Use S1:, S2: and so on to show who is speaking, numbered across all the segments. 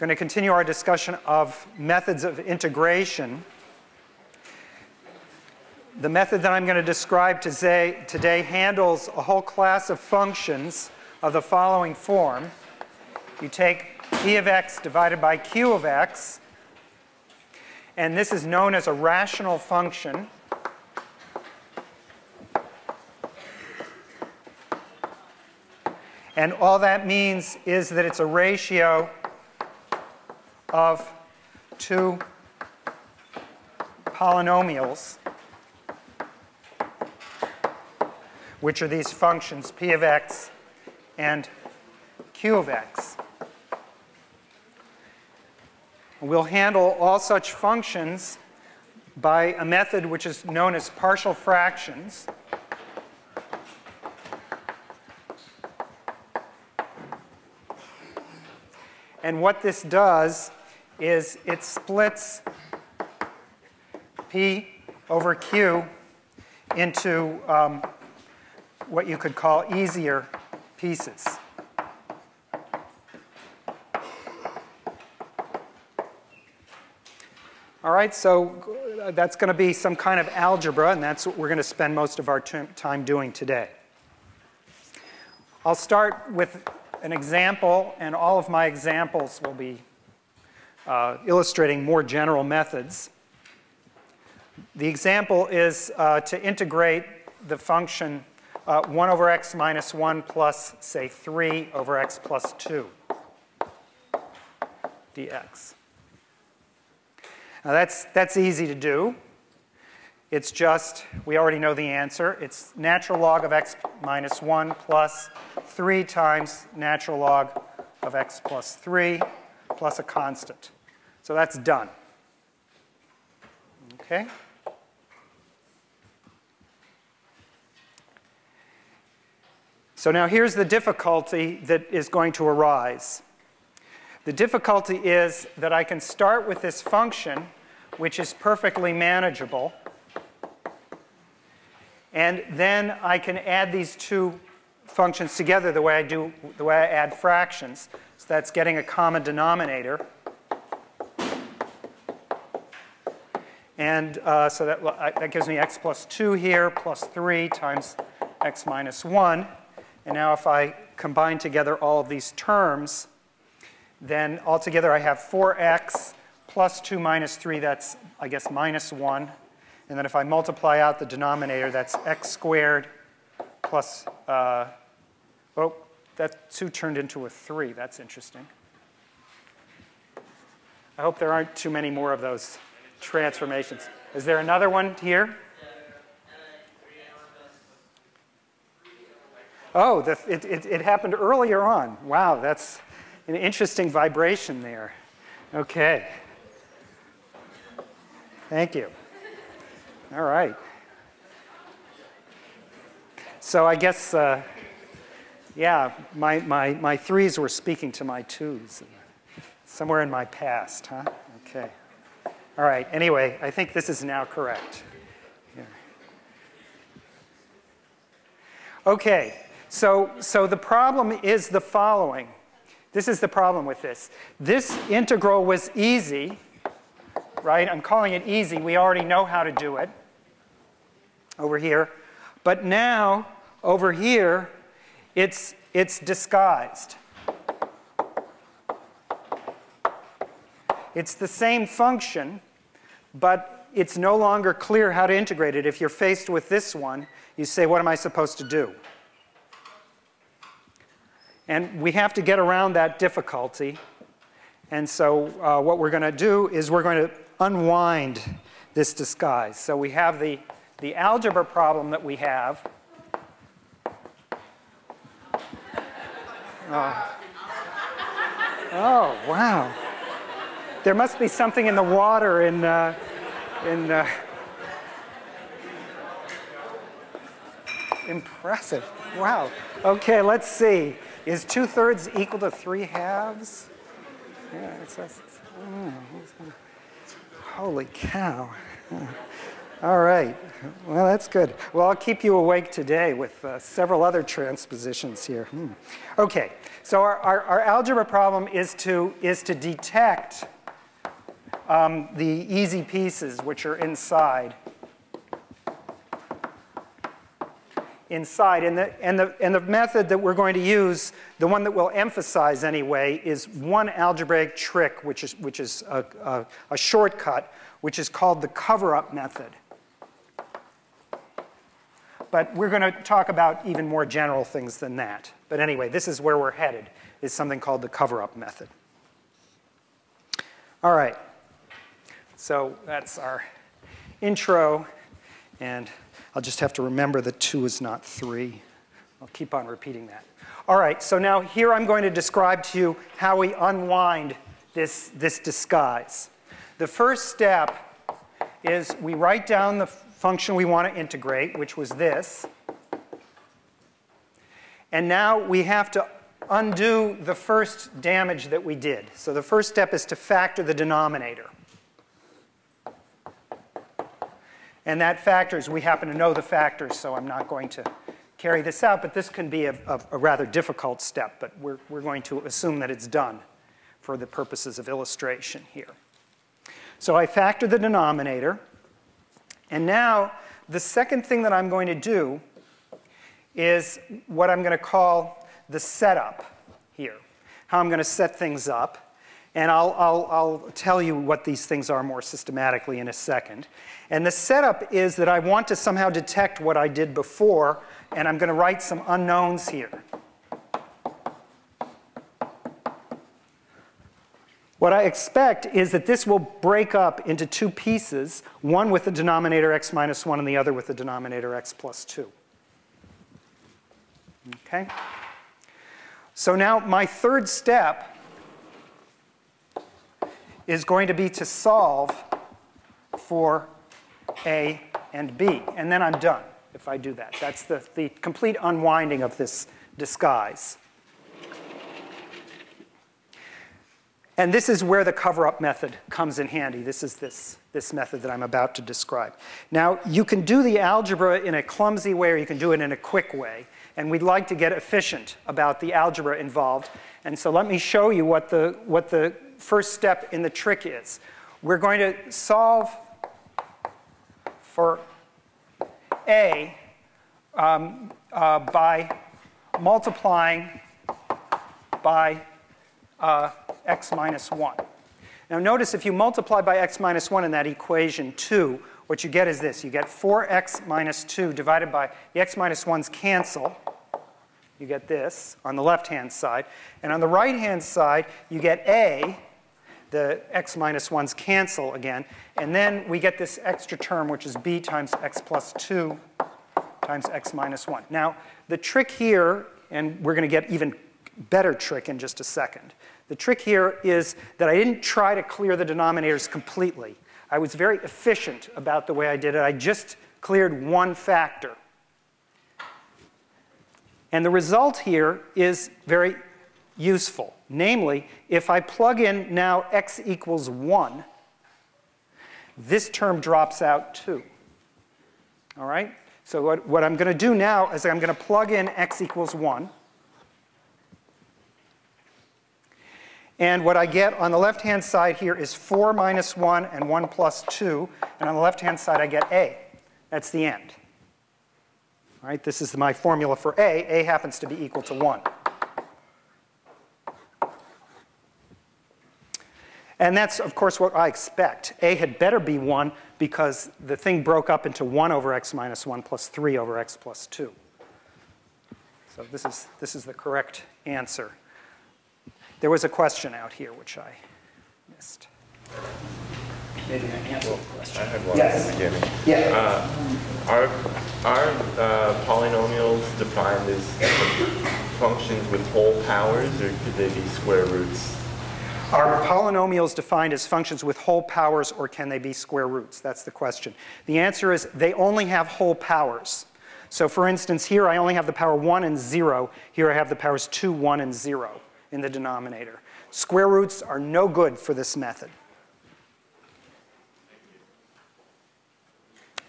S1: going to continue our discussion of methods of integration. The method that I'm going to describe today, today handles a whole class of functions of the following form. You take p of x divided by q of x, and this is known as a rational function. And all that means is that it's a ratio of two polynomials, which are these functions p of x and q of x. We'll handle all such functions by a method which is known as partial fractions. And what this does is it splits P over Q into um, what you could call easier pieces. All right, so that's going to be some kind of algebra, and that's what we're going to spend most of our time doing today. I'll start with an example, and all of my examples will be uh, illustrating more general methods. The example is uh, to integrate the function uh, 1 over x minus 1 plus, say, 3 over x plus 2 dx. Now that's, that's easy to do. It's just, we already know the answer. It's natural log of x minus 1 plus 3 times natural log of x plus 3 plus a constant. So that's done. Okay? So now here's the difficulty that is going to arise. The difficulty is that I can start with this function, which is perfectly manageable, and then I can add these two functions together the way I do, the way I add fractions. That's getting a common denominator. And uh, so that, that gives me x plus 2 here, plus 3 times x minus 1. And now if I combine together all of these terms, then altogether I have 4x plus 2 minus 3, that's, I guess, minus 1. And then if I multiply out the denominator, that's x squared plus uh, Oh, that 2 turned into a 3. That's interesting. I hope there aren't too many more of those transformations. Is there another one here? Oh, the, it, it, it happened earlier on. Wow, that's an interesting vibration there. Okay. Thank you. All right. So I guess uh, yeah, my, my, my threes were speaking to my twos. Somewhere in my past, huh? Okay. All right, anyway, I think this is now correct. Okay, so, so the problem is the following. This is the problem with this. This integral was easy, right? I'm calling it easy. We already know how to do it over here. But now, over here, it's, it's disguised. It's the same function, but it's no longer clear how to integrate it. If you're faced with this one, you say, what am I supposed to do? And we have to get around that difficulty. And so uh, what we're going to do is we're going to unwind this disguise. So we have the, the algebra problem that we have. Oh. oh, wow. there must be something in the water in, uh, in uh, impressive. Wow. Okay, let's see. Is two thirds equal to three halves? Yeah, it's, it's, oh, holy cow. All right. Well, that's good. Well, I'll keep you awake today with uh, several other transpositions here. Hmm. Okay. So our, our, our, algebra problem is to, is to detect um, the easy pieces which are inside. Inside. And the, and, the, and the method that we're going to use, the one that we'll emphasize anyway, is one algebraic trick, which is, which is a, a, a shortcut, which is called the cover-up method. But we're going to talk about even more general things than that. But anyway, this is where we're headed, is something called the cover-up method. All right. So that's our intro. And I'll just have to remember that 2 is not 3. I'll keep on repeating that. All right, so now here I'm going to describe to you how we unwind this, this disguise. The first step is we write down the function we want to integrate, which was this. And now we have to undo the first damage that we did. So the first step is to factor the denominator. And that factors, we happen to know the factors, so I'm not going to carry this out, but this can be a, a, a rather difficult step, but we're, we're going to assume that it's done for the purposes of illustration here. So I factor the denominator. And now, the second thing that I'm going to do is what I'm going to call the setup here, how I'm going to set things up. And I'll, I'll, I'll, tell you what these things are more systematically in a second. And the setup is that I want to somehow detect what I did before, and I'm going to write some unknowns here. What I expect is that this will break up into two pieces, one with the denominator x minus 1 and the other with the denominator x plus 2. Okay? So now my third step is going to be to solve for a and b. And then I'm done if I do that. That's the, the complete unwinding of this disguise. And this is where the cover-up method comes in handy. This is this, this method that I'm about to describe. Now, you can do the algebra in a clumsy way or you can do it in a quick way. And we'd like to get efficient about the algebra involved. And so let me show you what the, what the first step in the trick is. We're going to solve for A um, uh, by multiplying by uh, x minus 1. Now notice if you multiply by x minus 1 in that equation 2, what you get is this. You get 4x minus 2 divided by the x minus 1's cancel. You get this on the left-hand side. And on the right-hand side, you get a, the x minus 1's cancel again. And then we get this extra term, which is b times x plus 2 times x minus 1. Now, the trick here, and we're going to get even better trick in just a second. The trick here is that I didn't try to clear the denominators completely. I was very efficient about the way I did it. I just cleared one factor. And the result here is very useful. Namely, if I plug in now x equals 1, this term drops out too. All right? So what, what I'm going to do now is I'm going to plug in x equals 1. And what I get on the left-hand side here is 4 minus 1 and 1 plus 2. And on the left-hand side, I get A. That's the end. All right, this is my formula for A. A happens to be equal to 1. And that's, of course, what I expect. A had better be 1 because the thing broke up into 1 over x minus 1 plus 3 over x plus 2. So this is, this is the correct answer. There was a question out here which I missed. Maybe I answered the question. I
S2: had one yes. at the beginning. Yeah. Uh, are are uh, polynomials defined as functions with whole powers, or could they be square roots?
S1: Are polynomials defined as functions with whole powers or can they be square roots? That's the question. The answer is they only have whole powers. So for instance, here I only have the power 1 and 0. Here I have the powers 2, 1, and 0 in the denominator. Square roots are no good for this method.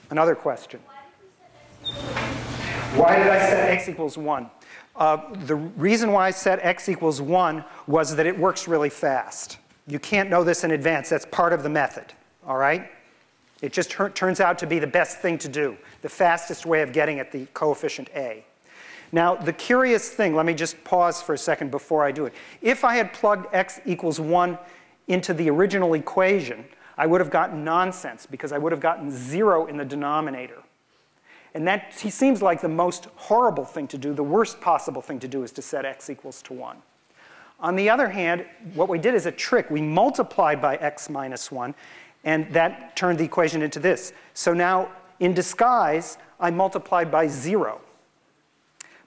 S1: Another question. Why did I set x equals 1? Uh, the reason why I set x equals 1 was that it works really fast. You can't know this in advance. That's part of the method, all right? It just turns out to be the best thing to do, the fastest way of getting at the coefficient a. Now, the curious thing, let me just pause for a second before I do it. If I had plugged x equals 1 into the original equation, I would have gotten nonsense because I would have gotten 0 in the denominator. And that seems like the most horrible thing to do. The worst possible thing to do is to set x equals to 1. On the other hand, what we did is a trick. We multiplied by x minus 1, and that turned the equation into this. So now, in disguise, I multiplied by 0.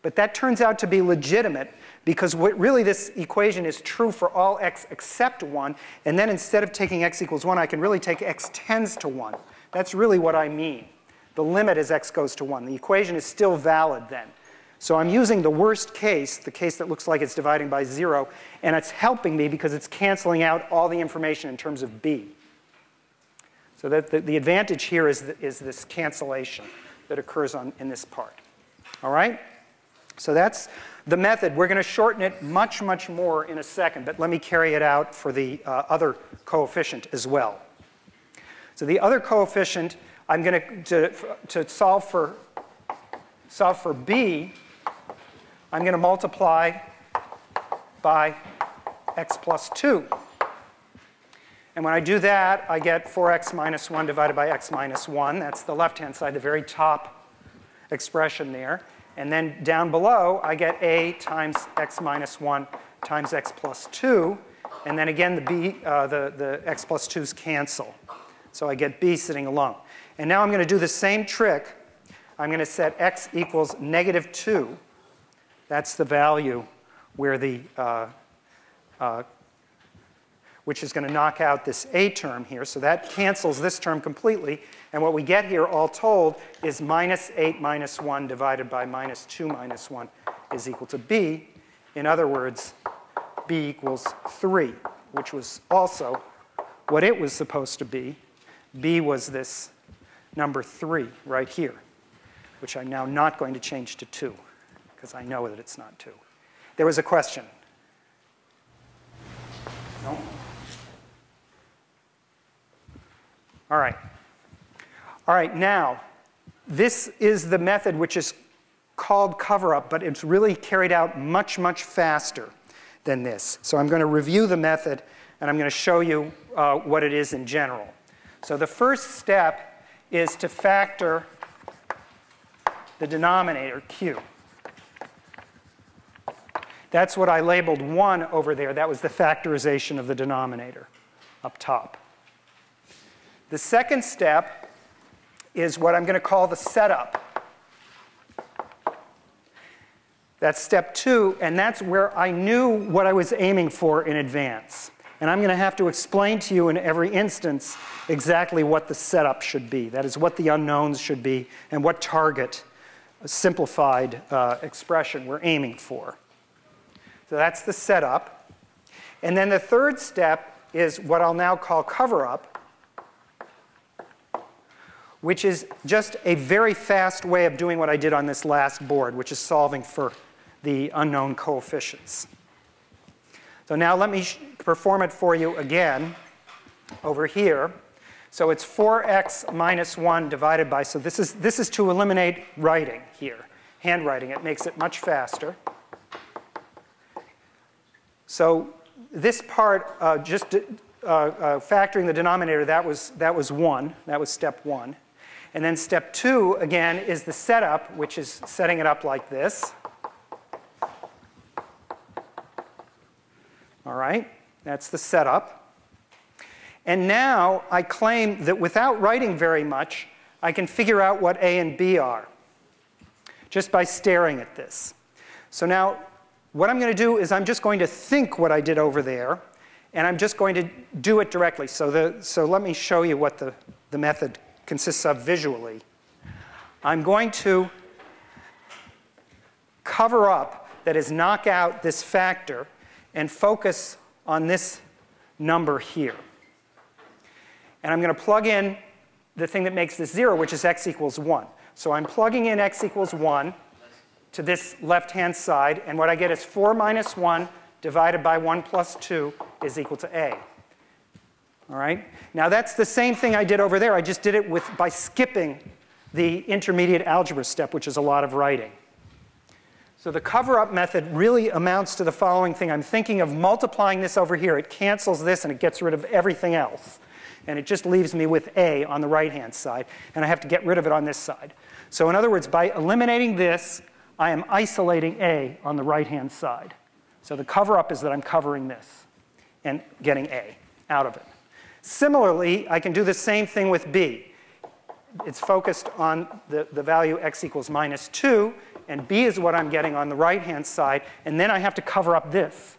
S1: But that turns out to be legitimate because what really this equation is true for all x except 1. And then instead of taking x equals 1, I can really take x tends to 1. That's really what I mean the limit as x goes to 1. The equation is still valid then. So I'm using the worst case, the case that looks like it's dividing by 0, and it's helping me because it's canceling out all the information in terms of b. So that the, the advantage here is, the, is this cancellation that occurs on, in this part. All right? So that's the method. We're going to shorten it much, much more in a second, but let me carry it out for the uh, other coefficient as well. So the other coefficient I'm going to, to solve for solve for b, I'm going to multiply by x plus 2. And when I do that, I get 4x minus 1 divided by x minus 1. That's the left-hand side, the very top expression there. And then down below, I get a times x minus 1 times x plus 2. And then again, the, b, uh, the, the x plus 2's cancel. So I get b sitting alone. And now I'm going to do the same trick. I'm going to set x equals negative 2. That's the value where the, uh, uh, which is going to knock out this a term here. So that cancels this term completely. And what we get here, all told, is minus 8 minus 1 divided by minus 2 minus 1 is equal to b. In other words, b equals 3, which was also what it was supposed to be. b was this number 3 right here, which I'm now not going to change to 2 because I know that it's not 2. There was a question. No? All right. All right, now, this is the method which is called cover up, but it's really carried out much, much faster than this. So I'm going to review the method and I'm going to show you uh, what it is in general. So the first step is to factor the denominator, q. That's what I labeled 1 over there. That was the factorization of the denominator up top. The second step is what I'm going to call the setup. That's step two, and that's where I knew what I was aiming for in advance. And I'm going to have to explain to you in every instance exactly what the setup should be. That is, what the unknowns should be and what target, simplified uh, expression, we're aiming for. So that's the setup. And then the third step is what I'll now call cover up, which is just a very fast way of doing what I did on this last board, which is solving for the unknown coefficients. So now let me perform it for you again over here. So it's 4x minus 1 divided by, so this is, this is to eliminate writing here, handwriting. It makes it much faster. So this part, uh, just uh, uh, factoring the denominator, that was, that was 1. That was step 1. And then step 2, again, is the setup, which is setting it up like this. All right, that's the setup. And now I claim that without writing very much, I can figure out what A and B are just by staring at this. So now what I'm going to do is I'm just going to think what I did over there, And I'm just going to do it directly. So, the, so let me show you what the, the method consists of visually. I'm going to cover up, that is, knock out this factor and focus on this number here. And I'm going to plug in the thing that makes this 0, which is x equals 1. So I'm plugging in x equals 1 to this left-hand side, and what I get is 4 minus 1 divided by 1 plus 2 is equal to a. All right? Now that's the same thing I did over there. I just did it with, by skipping the intermediate algebra step, which is a lot of writing. So the cover-up method really amounts to the following thing. I'm thinking of multiplying this over here. It cancels this and it gets rid of everything else. And it just leaves me with a on the right-hand side. And I have to get rid of it on this side. So in other words, by eliminating this, I am isolating a on the right-hand side. So the cover-up is that I'm covering this and getting a out of it. Similarly, I can do the same thing with b. It's focused on the, the value x equals minus 2, and b is what I'm getting on the right-hand side, and then I have to cover up this.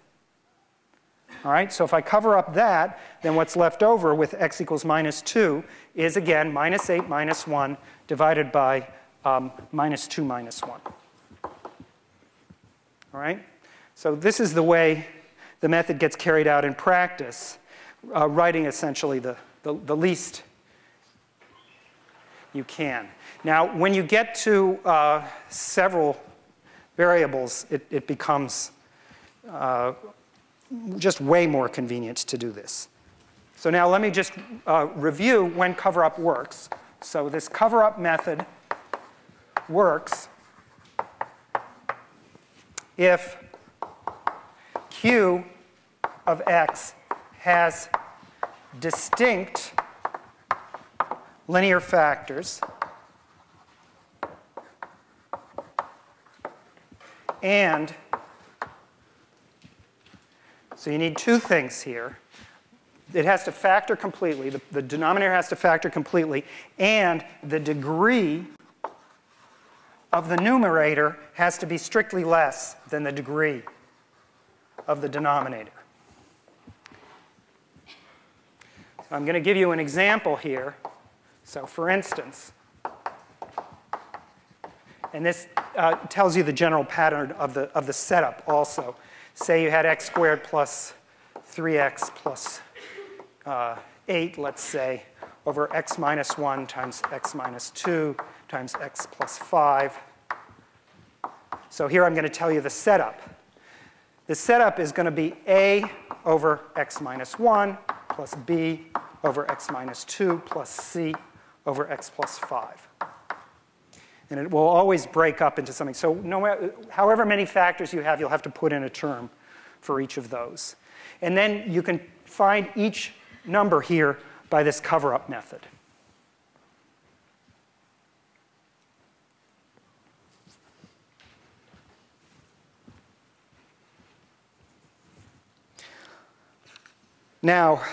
S1: All right, so if I cover up that, then what's left over with x equals minus 2 is, again, minus 8 minus 1 divided by um, minus 2 minus 1. All right? So this is the way the method gets carried out in practice, uh, writing essentially the, the, the, least you can. Now, when you get to uh, several variables, it, it becomes uh, just way more convenient to do this. So now let me just uh, review when cover-up works. So this cover-up method works if q of x has distinct linear factors and so you need two things here. It has to factor completely, the, the denominator has to factor completely, and the degree of the numerator has to be strictly less than the degree of the denominator. So I'm going to give you an example here. So for instance, and this uh, tells you the general pattern of the, of the setup also say you had x squared plus 3x plus, uh, 8, let's say, over x minus 1 times x minus 2 times x plus 5. So here I'm going to tell you the setup. The setup is going to be a over x minus 1 plus b over x minus 2 plus c over x plus 5 and it will always break up into something. So no however many factors you have, you'll have to put in a term for each of those. And then you can find each number here by this cover-up method. Now,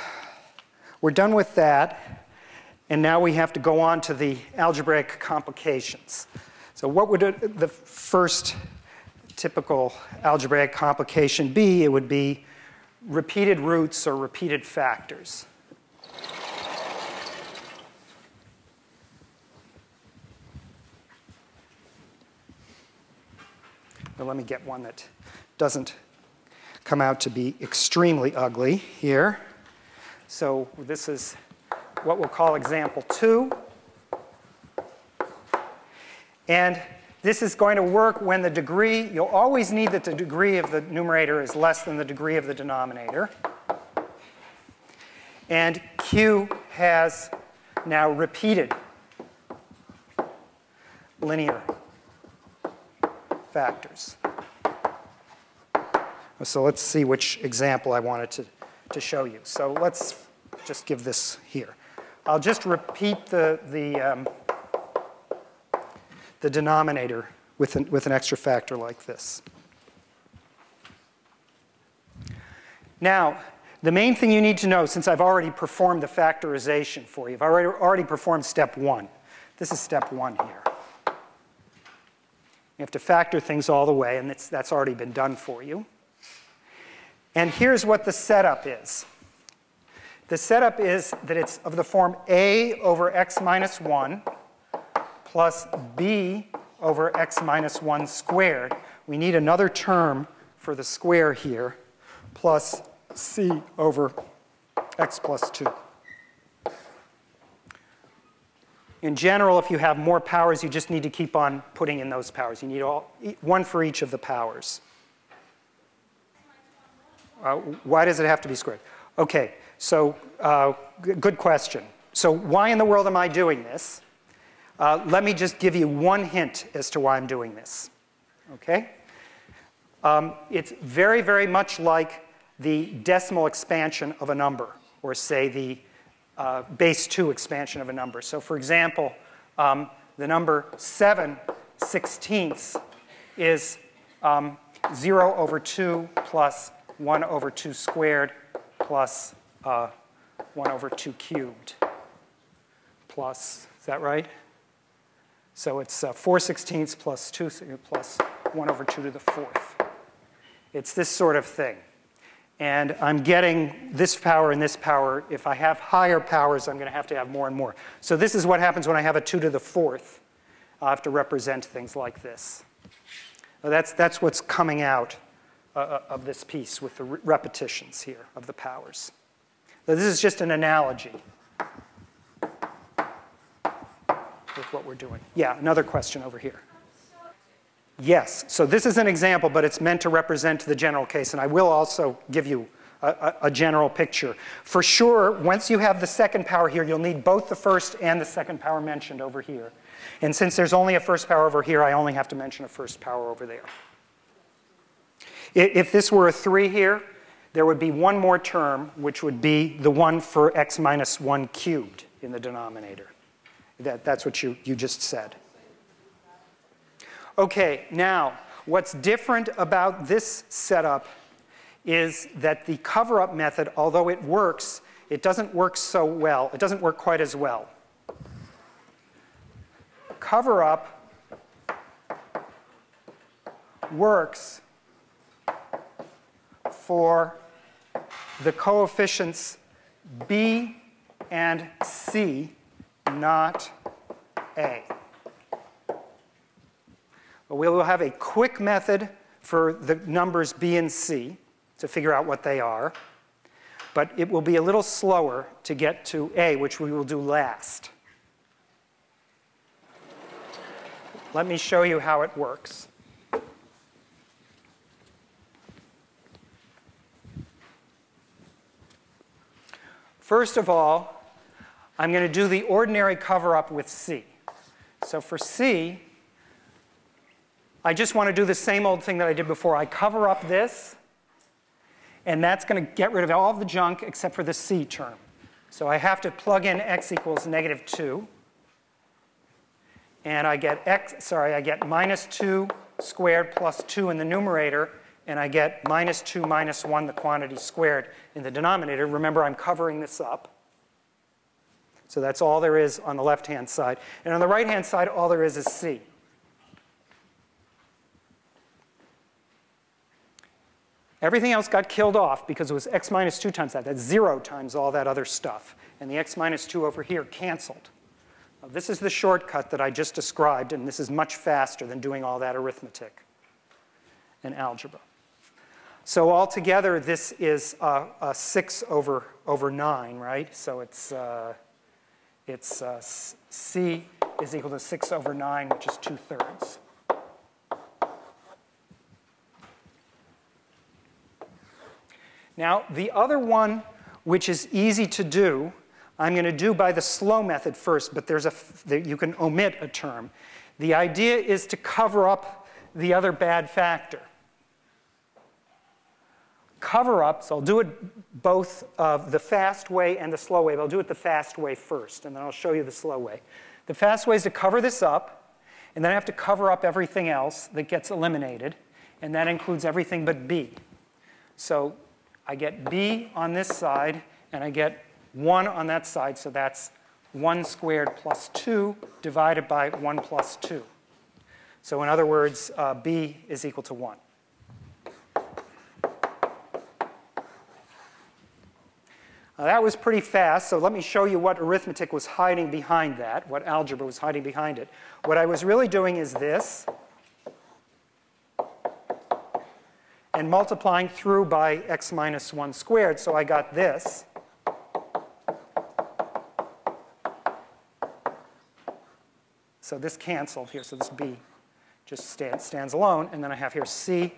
S1: we're done with that. And now we have to go on to the algebraic complications. So what would it, the first typical algebraic complication be? It would be repeated roots or repeated factors. Now let me get one that doesn't come out to be extremely ugly here. So this is what we'll call example two. And this is going to work when the degree, you'll always need that the degree of the numerator is less than the degree of the denominator. And Q has now repeated linear factors. So let's see which example I wanted to, to show you. So let's just give this here. I'll just repeat the, the, um, the denominator with an, with an extra factor like this. Now, the main thing you need to know, since I've already performed the factorization for you, I've already, already performed step one. This is step one here. You have to factor things all the way, and that's already been done for you. And here's what the setup is. The setup is that it's of the form a over x minus 1 plus b over x minus 1 squared. We need another term for the square here, plus c over x plus 2. In general, if you have more powers, you just need to keep on putting in those powers. You need all, one for each of the powers. Uh, why does it have to be squared? Okay, so uh, good question. So why in the world am I doing this? Uh, let me just give you one hint as to why I'm doing this. Okay? Um, it's very, very much like the decimal expansion of a number, or say the uh, base 2 expansion of a number. So for example, um, the number 7 sixteenths is um, 0 over 2 plus 1 over 2 squared plus uh, 1 over 2 cubed plus, is that right? So it's uh, 4 sixteenths plus 2 plus 1 over 2 to the fourth. It's this sort of thing and I'm getting this power and this power. If I have higher powers, I'm going to have to have more and more. So this is what happens when I have a 2 to the fourth. I'll have to represent things like this. That's, that's what's coming out uh of this piece with the re repetitions here of the powers. So this is just an analogy with what we're doing. Yeah, another question over here. Yes, so this is an example, but it's meant to represent the general case, and I will also give you a, a, a, general picture. For sure, once you have the second power here, you'll need both the first and the second power mentioned over here. And since there's only a first power over here, I only have to mention a first power over there. If this were a 3 here, there would be one more term, which would be the one for x minus 1 cubed in the denominator. That, that's what you, you just said. Okay, now, what's different about this setup is that the cover-up method, although it works, it doesn't work so well. It doesn't work quite as well. Cover-up works for the coefficients b and c, not a. We will have a quick method for the numbers b and c to figure out what they are, but it will be a little slower to get to a, which we will do last. Let me show you how it works. First of all, I'm going to do the ordinary cover-up with C. So for C, I just want to do the same old thing that I did before. I cover up this, and that's going to get rid of all of the junk except for the C term. So I have to plug in x equals negative 2. And I get x, sorry, I get minus 2 squared plus 2 in the numerator, and I get minus 2 minus 1, the quantity squared, in the denominator. Remember, I'm covering this up. So that's all there is on the left-hand side. And on the right-hand side, all there is is C. Everything else got killed off because it was x minus 2 times that. That's 0 times all that other stuff. And the x minus 2 over here canceled. Now, this is the shortcut that I just described, and this is much faster than doing all that arithmetic in algebra. So altogether, this is uh, 6 over, over 9, right? So it's, uh, it's uh, c is equal to 6 over 9, which is 2 thirds. Now, the other one, which is easy to do, I'm going to do by the slow method first, but there's a, you can omit a term. The idea is to cover up the other bad factor. Cover up, so I'll do it both uh, the fast way and the slow way, but I'll do it the fast way first, and then I'll show you the slow way. The fast way is to cover this up, and then I have to cover up everything else that gets eliminated, and that includes everything but B. So I get b on this side, and I get 1 on that side, so that's 1 squared plus 2 divided by 1 plus 2. So in other words, uh, b is equal to 1. Now, that was pretty fast, so let me show you what arithmetic was hiding behind that, what algebra was hiding behind it. What I was really doing is this, and multiplying through by x minus 1 squared, so I got this. So this canceled here, so this b just stand, stands alone, and then I have here c,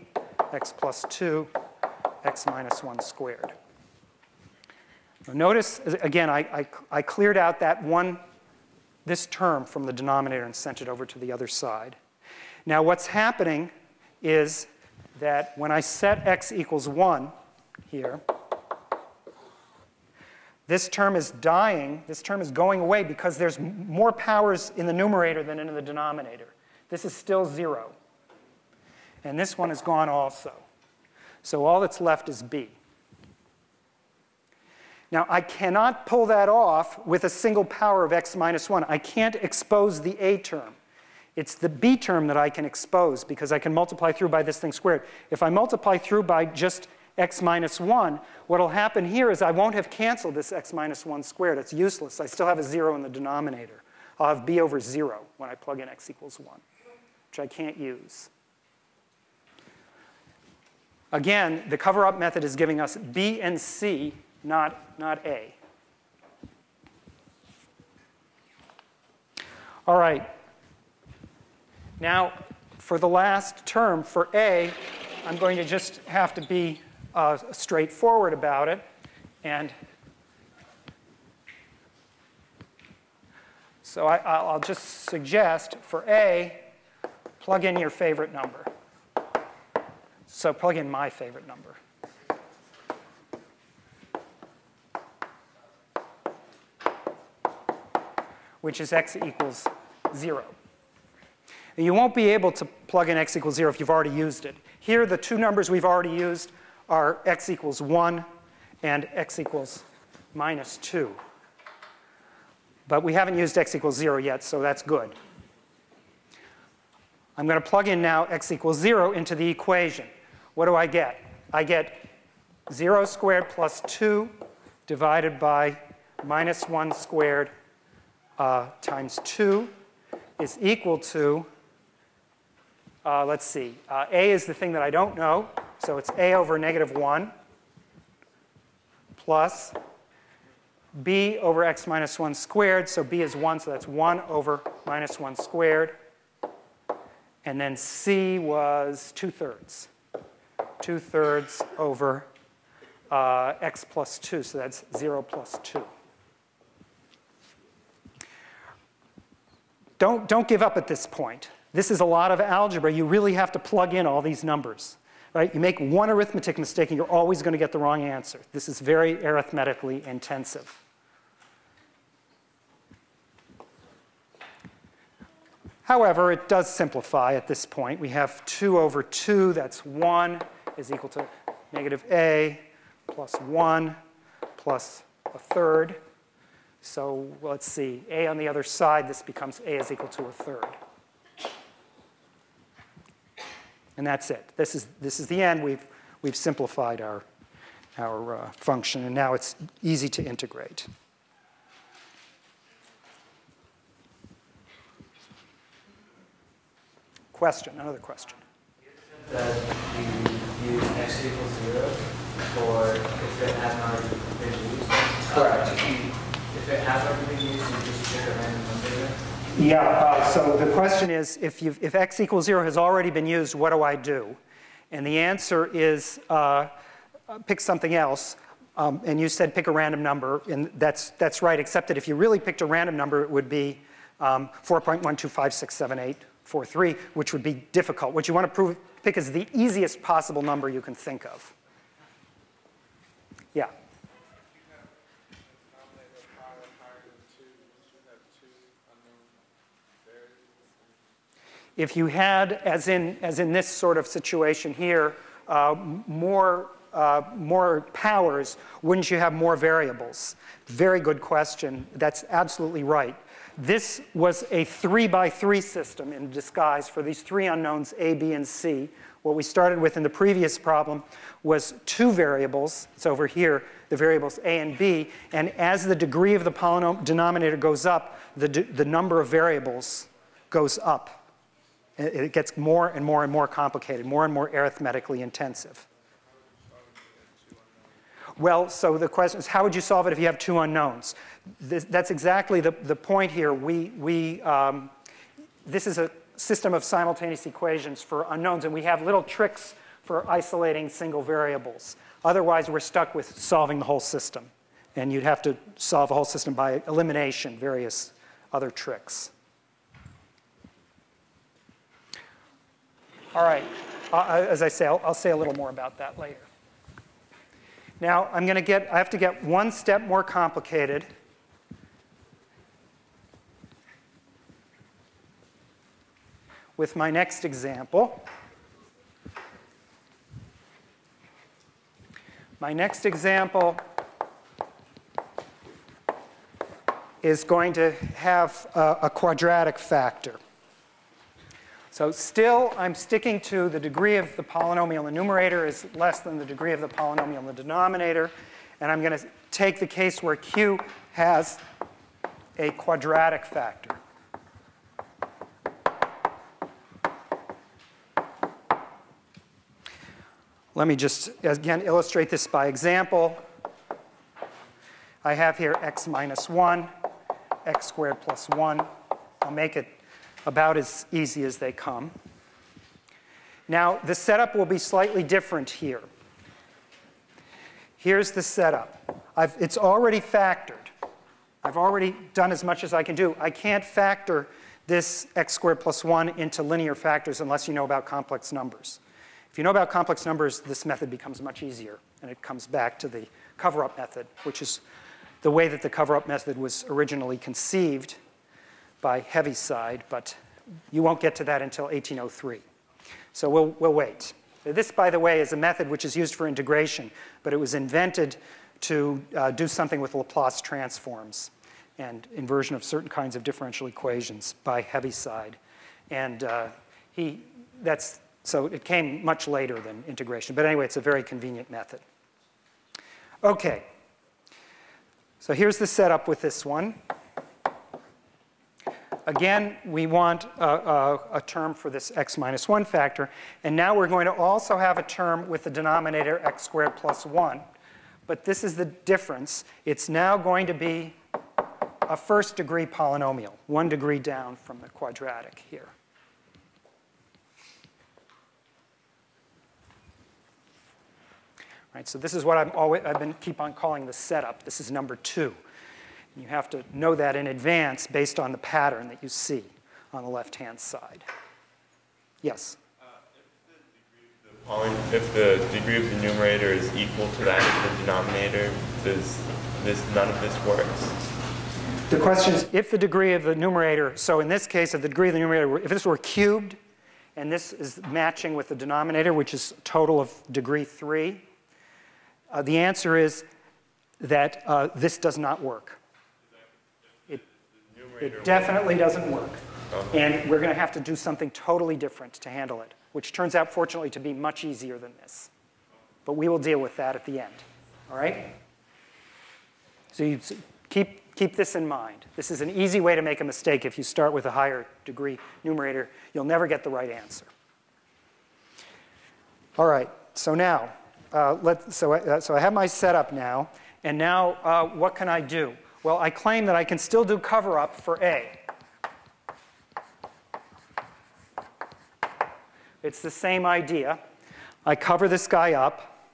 S1: x plus 2, x minus 1 squared. Notice, again, I, I, I cleared out that one, this term from the denominator and sent it over to the other side. Now what's happening is that when I set x equals 1 here, this term is dying, this term is going away because there's more powers in the numerator than in the denominator. This is still 0. And this one is gone also. So all that's left is b. Now, I cannot pull that off with a single power of x minus 1. I can't expose the a term. It's the b term that I can expose because I can multiply through by this thing squared. If I multiply through by just x minus 1, what will happen here is I won't have canceled this x minus 1 squared. It's useless. I still have a 0 in the denominator. I'll have b over 0 when I plug in x equals 1, which I can't use. Again, the cover-up method is giving us b and c, not, not a. All right. Now, for the last term, for a, I'm going to just have to be uh, straightforward about it. And so I, will just suggest for A, plug in your favorite number. So plug in my favorite number. Which is x equals 0. And you won't be able to plug in x equals 0 if you've already used it. Here, the two numbers we've already used are x equals 1 and x equals minus 2. But we haven't used x equals 0 yet, so that's good. I'm going to plug in now x equals 0 into the equation. What do I get? I get 0 squared plus 2 divided by minus 1 squared uh, times 2 is equal to, uh, let's see, uh, a is the thing that I don't know, so it's a over negative 1 plus b over x minus 1 squared. So b is 1, so that's 1 over minus 1 squared. And then c was 2 thirds. 2 thirds over uh, x plus 2, so that's 0 plus 2. Don't, don't give up at this point. This is a lot of algebra. You really have to plug in all these numbers. Right? You make one arithmetic mistake and you're always going to get the wrong answer. This is very arithmetically intensive. However, it does simplify at this point. We have 2 over 2, that's 1, is equal to negative a plus 1 plus a third. So let's see, a on the other side, this becomes a is equal to a third. And that's it. This is, this is the end. We've, we've simplified our, our uh, function, and now it's easy to integrate. Question, another question.
S3: That you use x equals zero for if it has not been used.
S1: Correct.
S3: Used, you just a random number.
S1: Yeah, uh, so the question is, if, if x equals 0 has already been used, what do I do? And the answer is uh, pick something else. Um, and you said pick a random number, and that's, that's right, except that if you really picked a random number, it would be um, 4.1256783, which would be difficult. What you want to prove, pick is the easiest possible number you can think of. Yeah. If you had, as in, as in this sort of situation here, uh, more, uh, more powers, wouldn't you have more variables? Very good question. That's absolutely right. This was a three by three system in disguise for these three unknowns, A, B, and C. What we started with in the previous problem was two variables. It's over here, the variables A and B. And as the degree of the polynomial denominator goes up, the, the number of variables goes up. It gets more and more and more complicated, more and more arithmetically intensive. Well, so the question is, how would you solve it if you have two unknowns? This, that's exactly the, the point here. We, we, um, this is a system of simultaneous equations for unknowns, and we have little tricks for isolating single variables. Otherwise, we're stuck with solving the whole system. And you'd have to solve the whole system by elimination, various other tricks. All right, uh, as I say, I'll, I'll say a little more about that later. Now, I'm going to get, I have to get one step more complicated. With my next example. My next example is going to have a, a quadratic factor. So still, I'm sticking to the degree of the polynomial in the numerator is less than the degree of the polynomial in the denominator. And I'm going to take the case where q has a quadratic factor. Let me just, again, illustrate this by example. I have here x minus 1, x squared plus 1. I'll make it about as easy as they come. Now, the setup will be slightly different here. Here's the setup. I've, it's already factored. I've already done as much as I can do. I can't factor this x squared plus 1 into linear factors unless you know about complex numbers. If you know about complex numbers, this method becomes much easier, and it comes back to the cover-up method, which is the way that the cover-up method was originally conceived by Heaviside, but you won't get to that until 1803. So we'll, we'll wait. This, by the way, is a method which is used for integration, but it was invented to uh, do something with Laplace transforms and inversion of certain kinds of differential equations by Heaviside. And uh, he, that's, so it came much later than integration. But anyway, it's a very convenient method. Okay. So here's the setup with this one. Again, we want a, a, a, term for this x minus 1 factor. And now we're going to also have a term with the denominator x squared plus 1. But this is the difference. It's now going to be a first degree polynomial, one degree down from the quadratic here. Right, so this is what always, I've been keep on calling the setup. This is number two. You have to know that in advance based on the pattern that you see on the left-hand side. Yes?
S2: Uh, if, the if the degree of the numerator is equal to that of the denominator, does this, none of this works?
S1: The question is if the degree of the numerator, so in this case, if the degree of the numerator, if this were cubed, and this is matching with the denominator, which is total of degree 3, uh, the answer is that uh, this does not work. It definitely doesn't work. And we're going to have to do something totally different to handle it, which turns out, fortunately, to be much easier than this. But we will deal with that at the end. All right? So you keep, keep this in mind. This is an easy way to make a mistake if you start with a higher degree numerator. You'll never get the right answer. All right, so now, uh, let, so, uh, so I have my setup now. And now, uh, what can I do? Well, I claim that I can still do cover up for A. It's the same idea. I cover this guy up,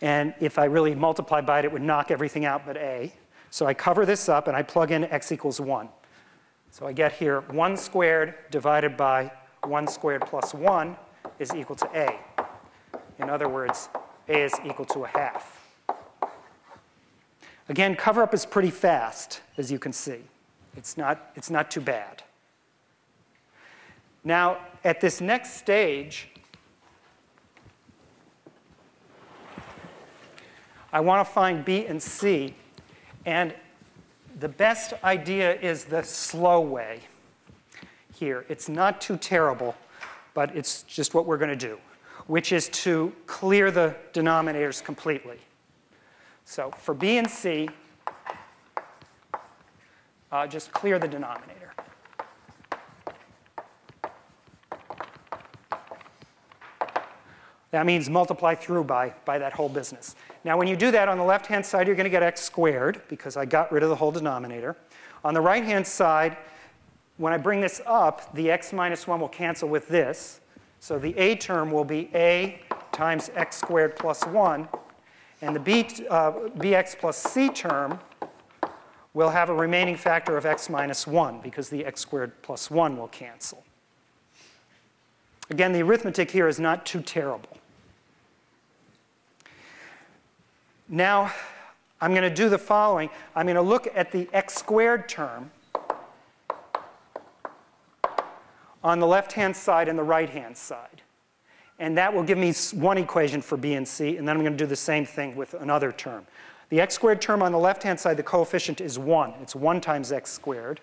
S1: and if I really multiply by it, it would knock everything out but A. So I cover this up, and I plug in x equals 1. So I get here 1 squared divided by 1 squared plus 1 is equal to A. In other words, A is equal to a half. Again, cover up is pretty fast, as you can see. It's not, it's not too bad. Now, at this next stage, I want to find B and C. And the best idea is the slow way here. It's not too terrible, but it's just what we're going to do, which is to clear the denominators completely. So for B and C, uh, just clear the denominator. That means multiply through by, by that whole business. Now, when you do that, on the left-hand side, you're going to get x squared, because I got rid of the whole denominator. On the right-hand side, when I bring this up, the x minus 1 will cancel with this. So the a term will be a times x squared plus 1. And the b, uh, bx plus c term will have a remaining factor of x minus 1, because the x squared plus 1 will cancel. Again, the arithmetic here is not too terrible. Now, I'm going to do the following. I'm going to look at the x squared term on the left-hand side and the right-hand side. And that will give me one equation for b and c, and then I'm going to do the same thing with another term. The x squared term on the left-hand side, the coefficient is 1. It's 1 times x squared.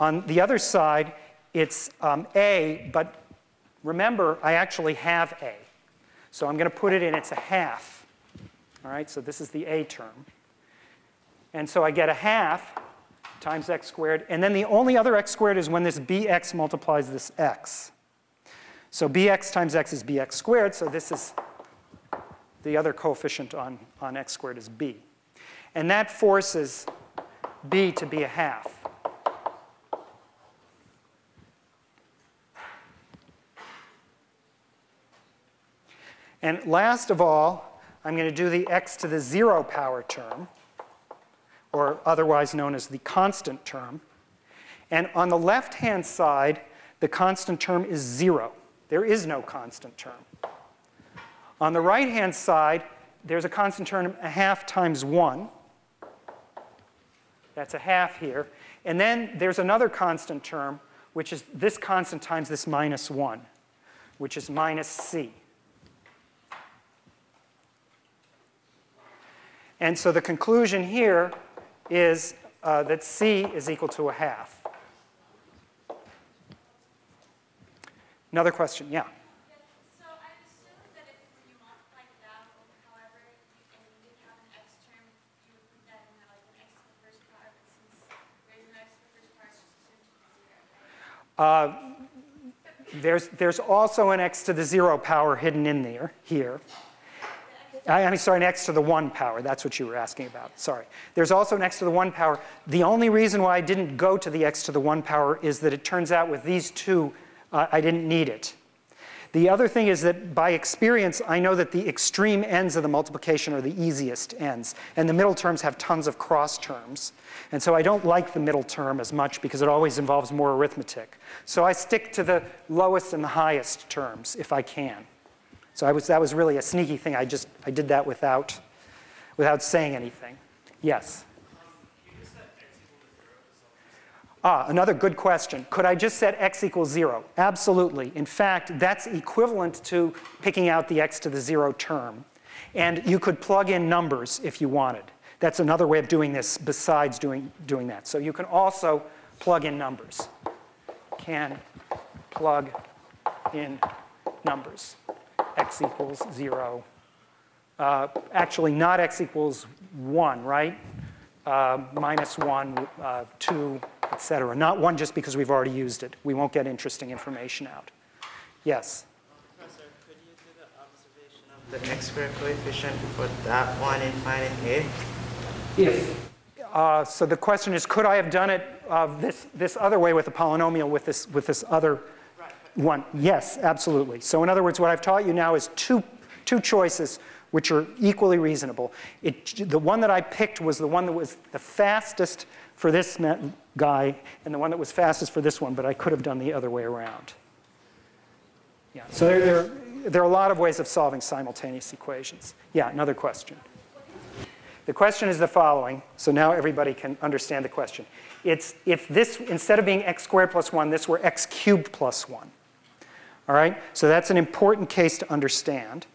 S1: On the other side, it's um, a, but remember, I actually have a. So I'm going to put it in, it's a half. All right, so this is the a term. And so I get a half times x squared. And then the only other x squared is when this bx multiplies this x. So bx times x is bx squared. So this is the other coefficient on, on x squared is b. And that forces b to be a half. And last of all, I'm going to do the x to the 0 power term, or otherwise known as the constant term. And on the left-hand side, the constant term is 0. There is no constant term. On the right-hand side, there's a constant term, a half times 1. That's a half here. And then there's another constant term, which is this constant times this minus 1, which is minus c. And so the conclusion here is uh, that C is equal to a half. Another question, yeah. Uh, there's, there's also an x to the zero power hidden in there, here. I, am sorry, x to the 1 power. That's what you were asking about. Sorry. There's also x to the 1 power. The only reason why I didn't go to the x to the 1 power is that it turns out with these two, I didn't need it. The other thing is that by experience, I know that the extreme ends of the multiplication are the easiest ends. And the middle terms have tons of cross terms. And so I don't like the middle term as much because it always involves more arithmetic. So I stick to the lowest and the highest terms if I can. So I was, that was really a sneaky thing. I just I did that without, without saying anything. Yes? Ah, another good question. Could I just set x equals 0? Absolutely. In fact, that's equivalent to picking out the x to the 0 term. And you could plug in numbers if you wanted. That's another way of doing this besides doing, doing that. So you can also plug in numbers. Can plug in numbers x equals 0. Uh, actually, not x equals 1, right? Uh, minus 1, uh, 2, etc. Not 1 just because we've already used it. We won't get interesting information out. Yes?
S4: Professor, could you do the observation of the x squared coefficient for that one in finding a?
S1: If. Uh, so the question is, could I have done it uh, this, this other way with a polynomial with this, with this other one, yes, absolutely. So in other words, what I've taught you now is two, two choices which are equally reasonable. It, the one that I picked was the one that was the fastest for this guy and the one that was fastest for this one, but I could have done the other way around. Yeah, so there, there, there are a lot of ways of solving simultaneous equations. Yeah, another question. The question is the following, so now everybody can understand the question. It's if this, instead of being x squared plus 1, this were x cubed plus 1. All right? So that's an important case to understand.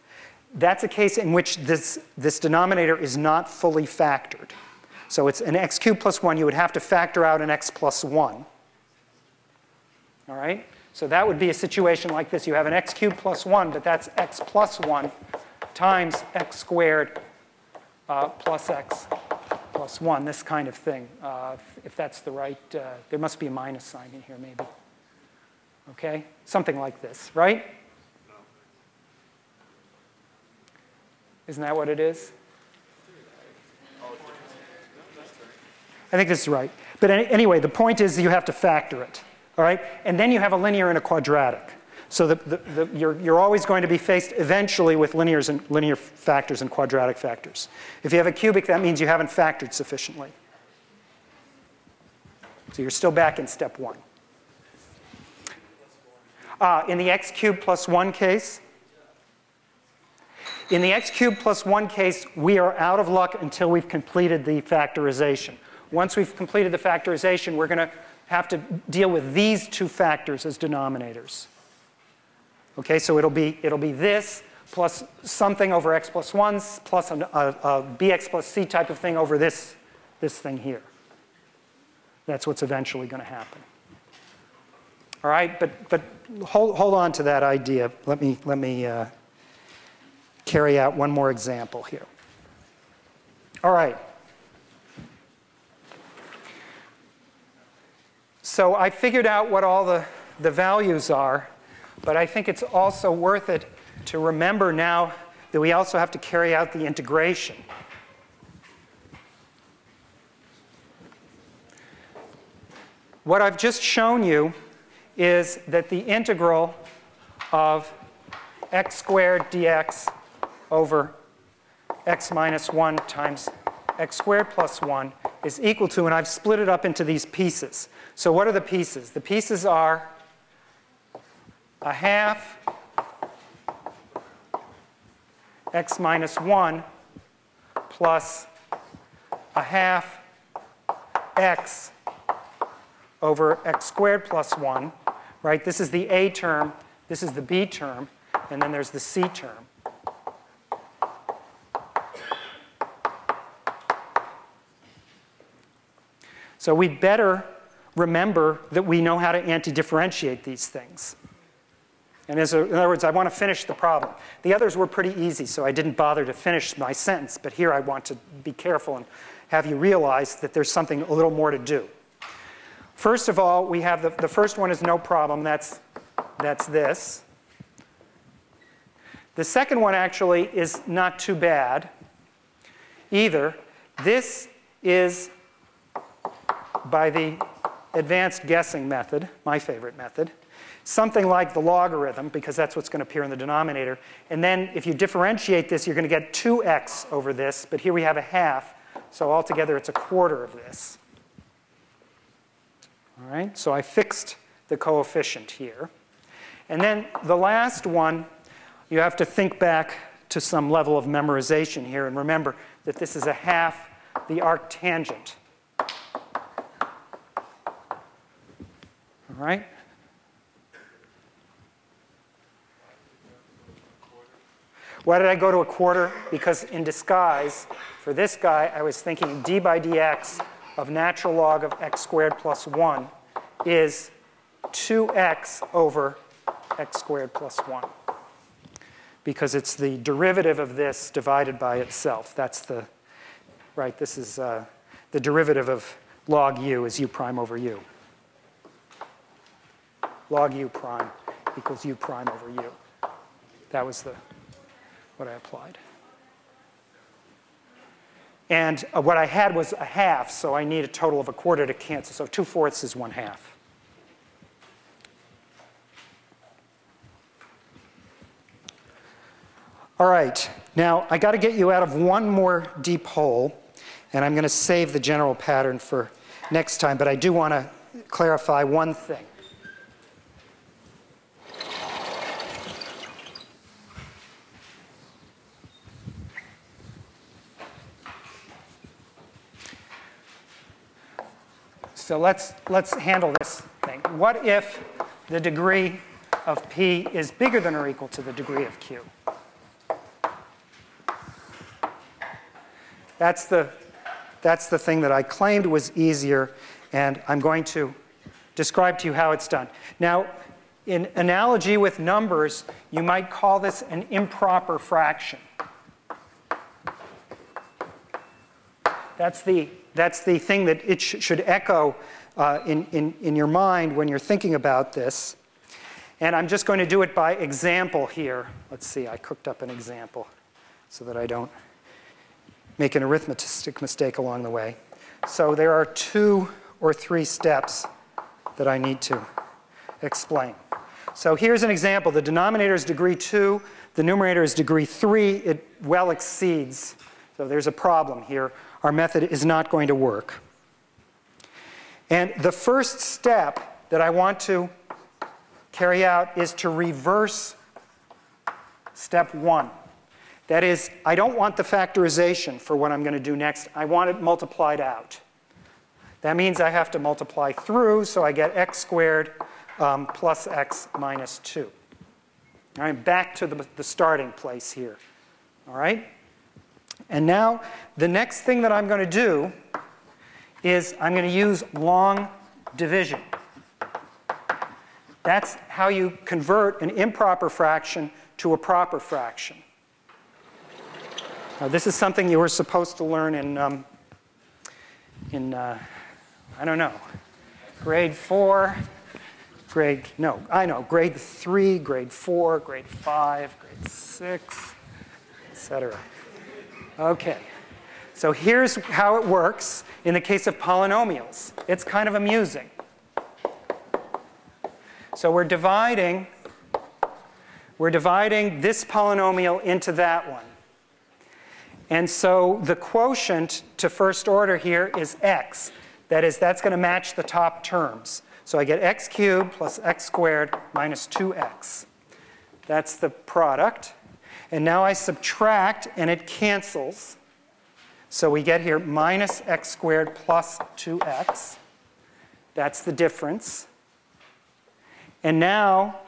S1: That's a case in which this, this denominator is not fully factored. So it's an x cubed plus 1. You would have to factor out an x plus 1. All right? So that would be a situation like this. You have an x cubed plus 1, but that's x plus 1 times x squared uh, plus x plus 1, this kind of thing. Uh, if that's the right, uh, there must be a minus sign in here maybe. Okay? Something like this, right? Isn't that what it is? I think this is right. But any, anyway, the point is you have to factor it. All right? And then you have a linear and a quadratic. So the, the, the, you're, you're always going to be faced eventually with linears and linear factors and quadratic factors. If you have a cubic, that means you haven't factored sufficiently. So you're still back in step one. Uh, in the x cubed plus 1 case, in the x cubed plus 1 case, we are out of luck until we've completed the factorization. Once we've completed the factorization, we're going to have to deal with these two factors as denominators. Okay, so it'll be, it'll be this plus something over x plus 1 plus a, a, a bx plus c type of thing over this, this thing here. That's what's eventually going to happen. All right, but, but hold, hold on to that idea. Let me, let me uh, carry out one more example here. All right. So I figured out what all the, the values are, but I think it's also worth it to remember now that we also have to carry out the integration. What I've just shown you is that the integral of x squared dx over x minus 1 times x squared plus 1 is equal to, and I've split it up into these pieces. So what are the pieces? The pieces are a half x minus 1 plus a half x over x squared plus 1, right? This is the a term, this is the b term, and then there's the c term. So we'd better remember that we know how to anti-differentiate these things. And a, in other words, I want to finish the problem. The others were pretty easy, so I didn't bother to finish my sentence. But here I want to be careful and have you realize that there's something a little more to do. First of all, we have the, the first one is no problem. That's, that's this. The second one actually is not too bad either. This is by the advanced guessing method, my favorite method, something like the logarithm, because that's what's going to appear in the denominator. And then if you differentiate this, you're going to get 2x over this, but here we have a half, so altogether it's a quarter of this. All right, so I fixed the coefficient here. And then the last one, you have to think back to some level of memorization here and remember that this is a half the arctangent. Right? Why did I go to a quarter? Because in disguise, for this guy, I was thinking d by dx of natural log of x squared plus 1 is 2x over x squared plus 1. Because it's the derivative of this divided by itself. That's the, right, this is uh, the derivative of log u is u prime over u log u prime equals u prime over u. That was the, what I applied. And uh, what I had was a half, so I need a total of a quarter to cancel. So 2 fourths is 1 half. All right, now I got to get you out of one more deep hole, and I'm going to save the general pattern for next time, but I do want to clarify one thing. So let's, let's handle this thing. What if the degree of P is bigger than or equal to the degree of Q? That's the That's the thing that I claimed was easier, and I'm going to describe to you how it's done. Now, in analogy with numbers, you might call this an improper fraction. That's the, that's the thing that it sh should echo uh, in, in, in your mind when you're thinking about this. And I'm just going to do it by example here. Let's see, I cooked up an example so that I don't make an arithmetic mistake along the way. So there are two or three steps that I need to explain. So here's an example. The denominator is degree 2. The numerator is degree 3. It well exceeds. So there's a problem here. Our method is not going to work. And the first step that I want to carry out is to reverse step 1. That is, I don't want the factorization for what I'm going to do next. I want it multiplied out. That means I have to multiply through, so I get x squared um, plus x minus 2. All right, back to the, the starting place here. All right? And now the next thing that I'm going to do is I'm going to use long division. That's how you convert an improper fraction to a proper fraction. Now, this is something you were supposed to learn in, um, in uh, I don't know, grade four, grade, no, I know, grade three, grade four, grade five, grade six, etc. Okay, so here's how it works in the case of polynomials. It's kind of amusing. So we're dividing, we're dividing this polynomial into that one. And so the quotient to first order here is x. That is, that's going to match the top terms. So I get x cubed plus x squared minus 2x. That's the product. And now I subtract, and it cancels. So we get here minus x squared plus 2x. That's the difference. And now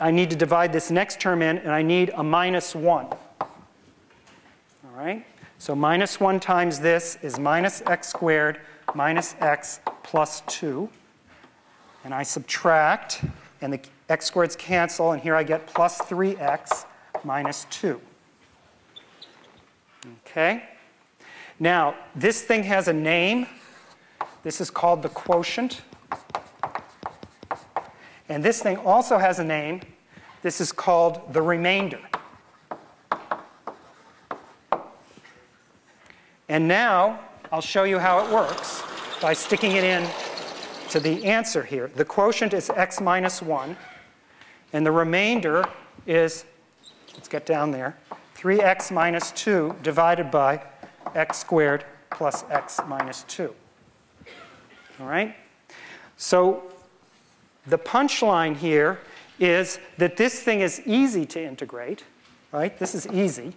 S1: I need to divide this next term in, and I need a minus 1. All right? So minus 1 times this is minus x squared minus x plus 2. And I subtract, and the x squareds cancel, and here I get plus 3x minus 2. Okay? Now, this thing has a name. This is called the quotient. And this thing also has a name. This is called the remainder. And now I'll show you how it works by sticking it in to the answer here. The quotient is x minus 1, and the remainder is, let's get down there, 3x minus 2 divided by x squared plus x minus 2. All right? So the punchline here is that this thing is easy to integrate, right? This is easy.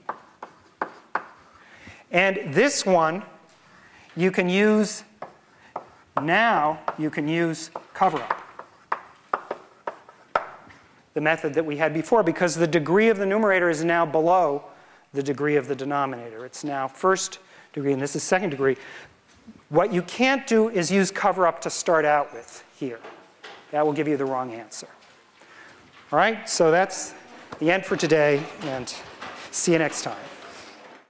S1: And this one, you can use, now you can use cover up. The method that we had before, because the degree of the numerator is now below the degree of the denominator. It's now first degree, and this is second degree. What you can't do is use cover up to start out with here. That will give you the wrong answer. All right, so that's the end for today, and see you next time.